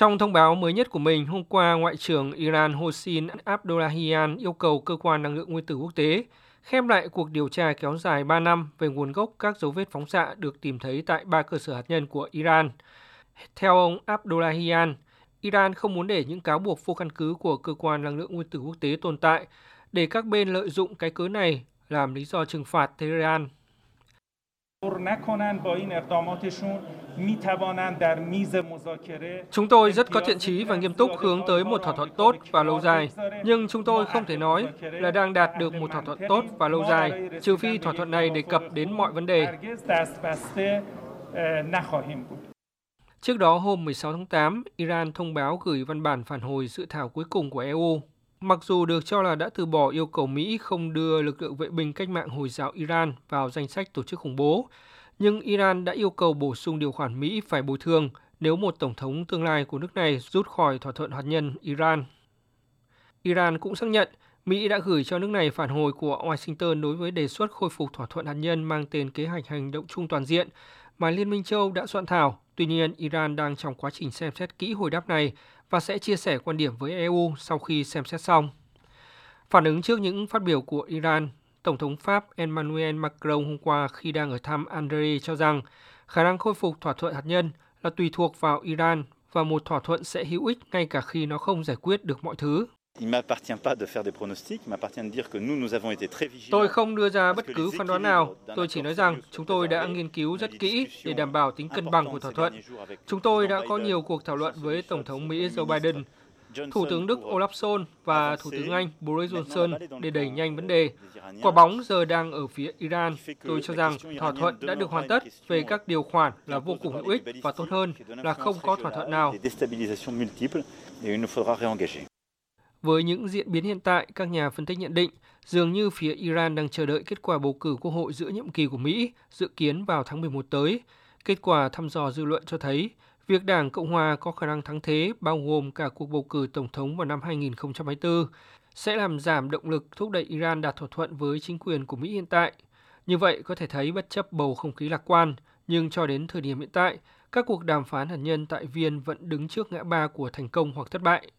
Trong thông báo mới nhất của mình, hôm qua, Ngoại trưởng Iran Hossein Abdullahian yêu cầu Cơ quan Năng lượng Nguyên tử Quốc tế khép lại cuộc điều tra kéo dài 3 năm về nguồn gốc các dấu vết phóng xạ được tìm thấy tại ba cơ sở hạt nhân của Iran. Theo ông Abdullahian, Iran không muốn để những cáo buộc vô căn cứ của Cơ quan Năng lượng Nguyên tử Quốc tế tồn tại để các bên lợi dụng cái cớ này làm lý do trừng phạt Tehran. Chúng tôi rất có thiện chí và nghiêm túc hướng tới một thỏa thuận tốt và lâu dài, nhưng chúng tôi không thể nói là đang đạt được một thỏa thuận tốt và lâu dài, trừ phi thỏa thuận này đề cập đến mọi vấn đề. Trước đó, hôm 16 tháng 8, Iran thông báo gửi văn bản phản hồi dự thảo cuối cùng của EU. Mặc dù được cho là đã từ bỏ yêu cầu Mỹ không đưa lực lượng vệ binh cách mạng Hồi giáo Iran vào danh sách tổ chức khủng bố, nhưng Iran đã yêu cầu bổ sung điều khoản Mỹ phải bồi thường nếu một tổng thống tương lai của nước này rút khỏi thỏa thuận hạt nhân Iran. Iran cũng xác nhận Mỹ đã gửi cho nước này phản hồi của Washington đối với đề xuất khôi phục thỏa thuận hạt nhân mang tên Kế hoạch hành động chung toàn diện mà Liên minh châu đã soạn thảo. Tuy nhiên, Iran đang trong quá trình xem xét kỹ hồi đáp này và sẽ chia sẻ quan điểm với EU sau khi xem xét xong. Phản ứng trước những phát biểu của Iran, Tổng thống Pháp Emmanuel Macron hôm qua khi đang ở thăm Algeria cho rằng khả năng khôi phục thỏa thuận hạt nhân là tùy thuộc vào Iran và một thỏa thuận sẽ hữu ích ngay cả khi nó không giải quyết được mọi thứ. Tôi không đưa ra bất cứ phán đoán nào. Tôi chỉ nói rằng chúng tôi đã nghiên cứu rất kỹ để đảm bảo tính cân bằng của thỏa thuận. Chúng tôi đã có nhiều cuộc thảo luận với Tổng thống Mỹ Joe Biden Thủ tướng Đức Olaf Scholz và Thủ tướng Anh Boris Johnson để đẩy nhanh vấn đề. Quả bóng giờ đang ở phía Iran. Tôi cho rằng thỏa thuận đã được hoàn tất về các điều khoản là vô cùng hữu ích và tốt hơn là không có thỏa thuận nào. Với những diễn biến hiện tại, các nhà phân tích nhận định dường như phía Iran đang chờ đợi kết quả bầu cử quốc hội giữa nhiệm kỳ của Mỹ dự kiến vào tháng 11 tới. Kết quả thăm dò dư luận cho thấy Việc Đảng Cộng Hòa có khả năng thắng thế bao gồm cả cuộc bầu cử tổng thống vào năm 2024 sẽ làm giảm động lực thúc đẩy Iran đạt thỏa thuận với chính quyền của Mỹ hiện tại. Như vậy có thể thấy bất chấp bầu không khí lạc quan, nhưng cho đến thời điểm hiện tại, các cuộc đàm phán hạt nhân tại Viên vẫn đứng trước ngã ba của thành công hoặc thất bại.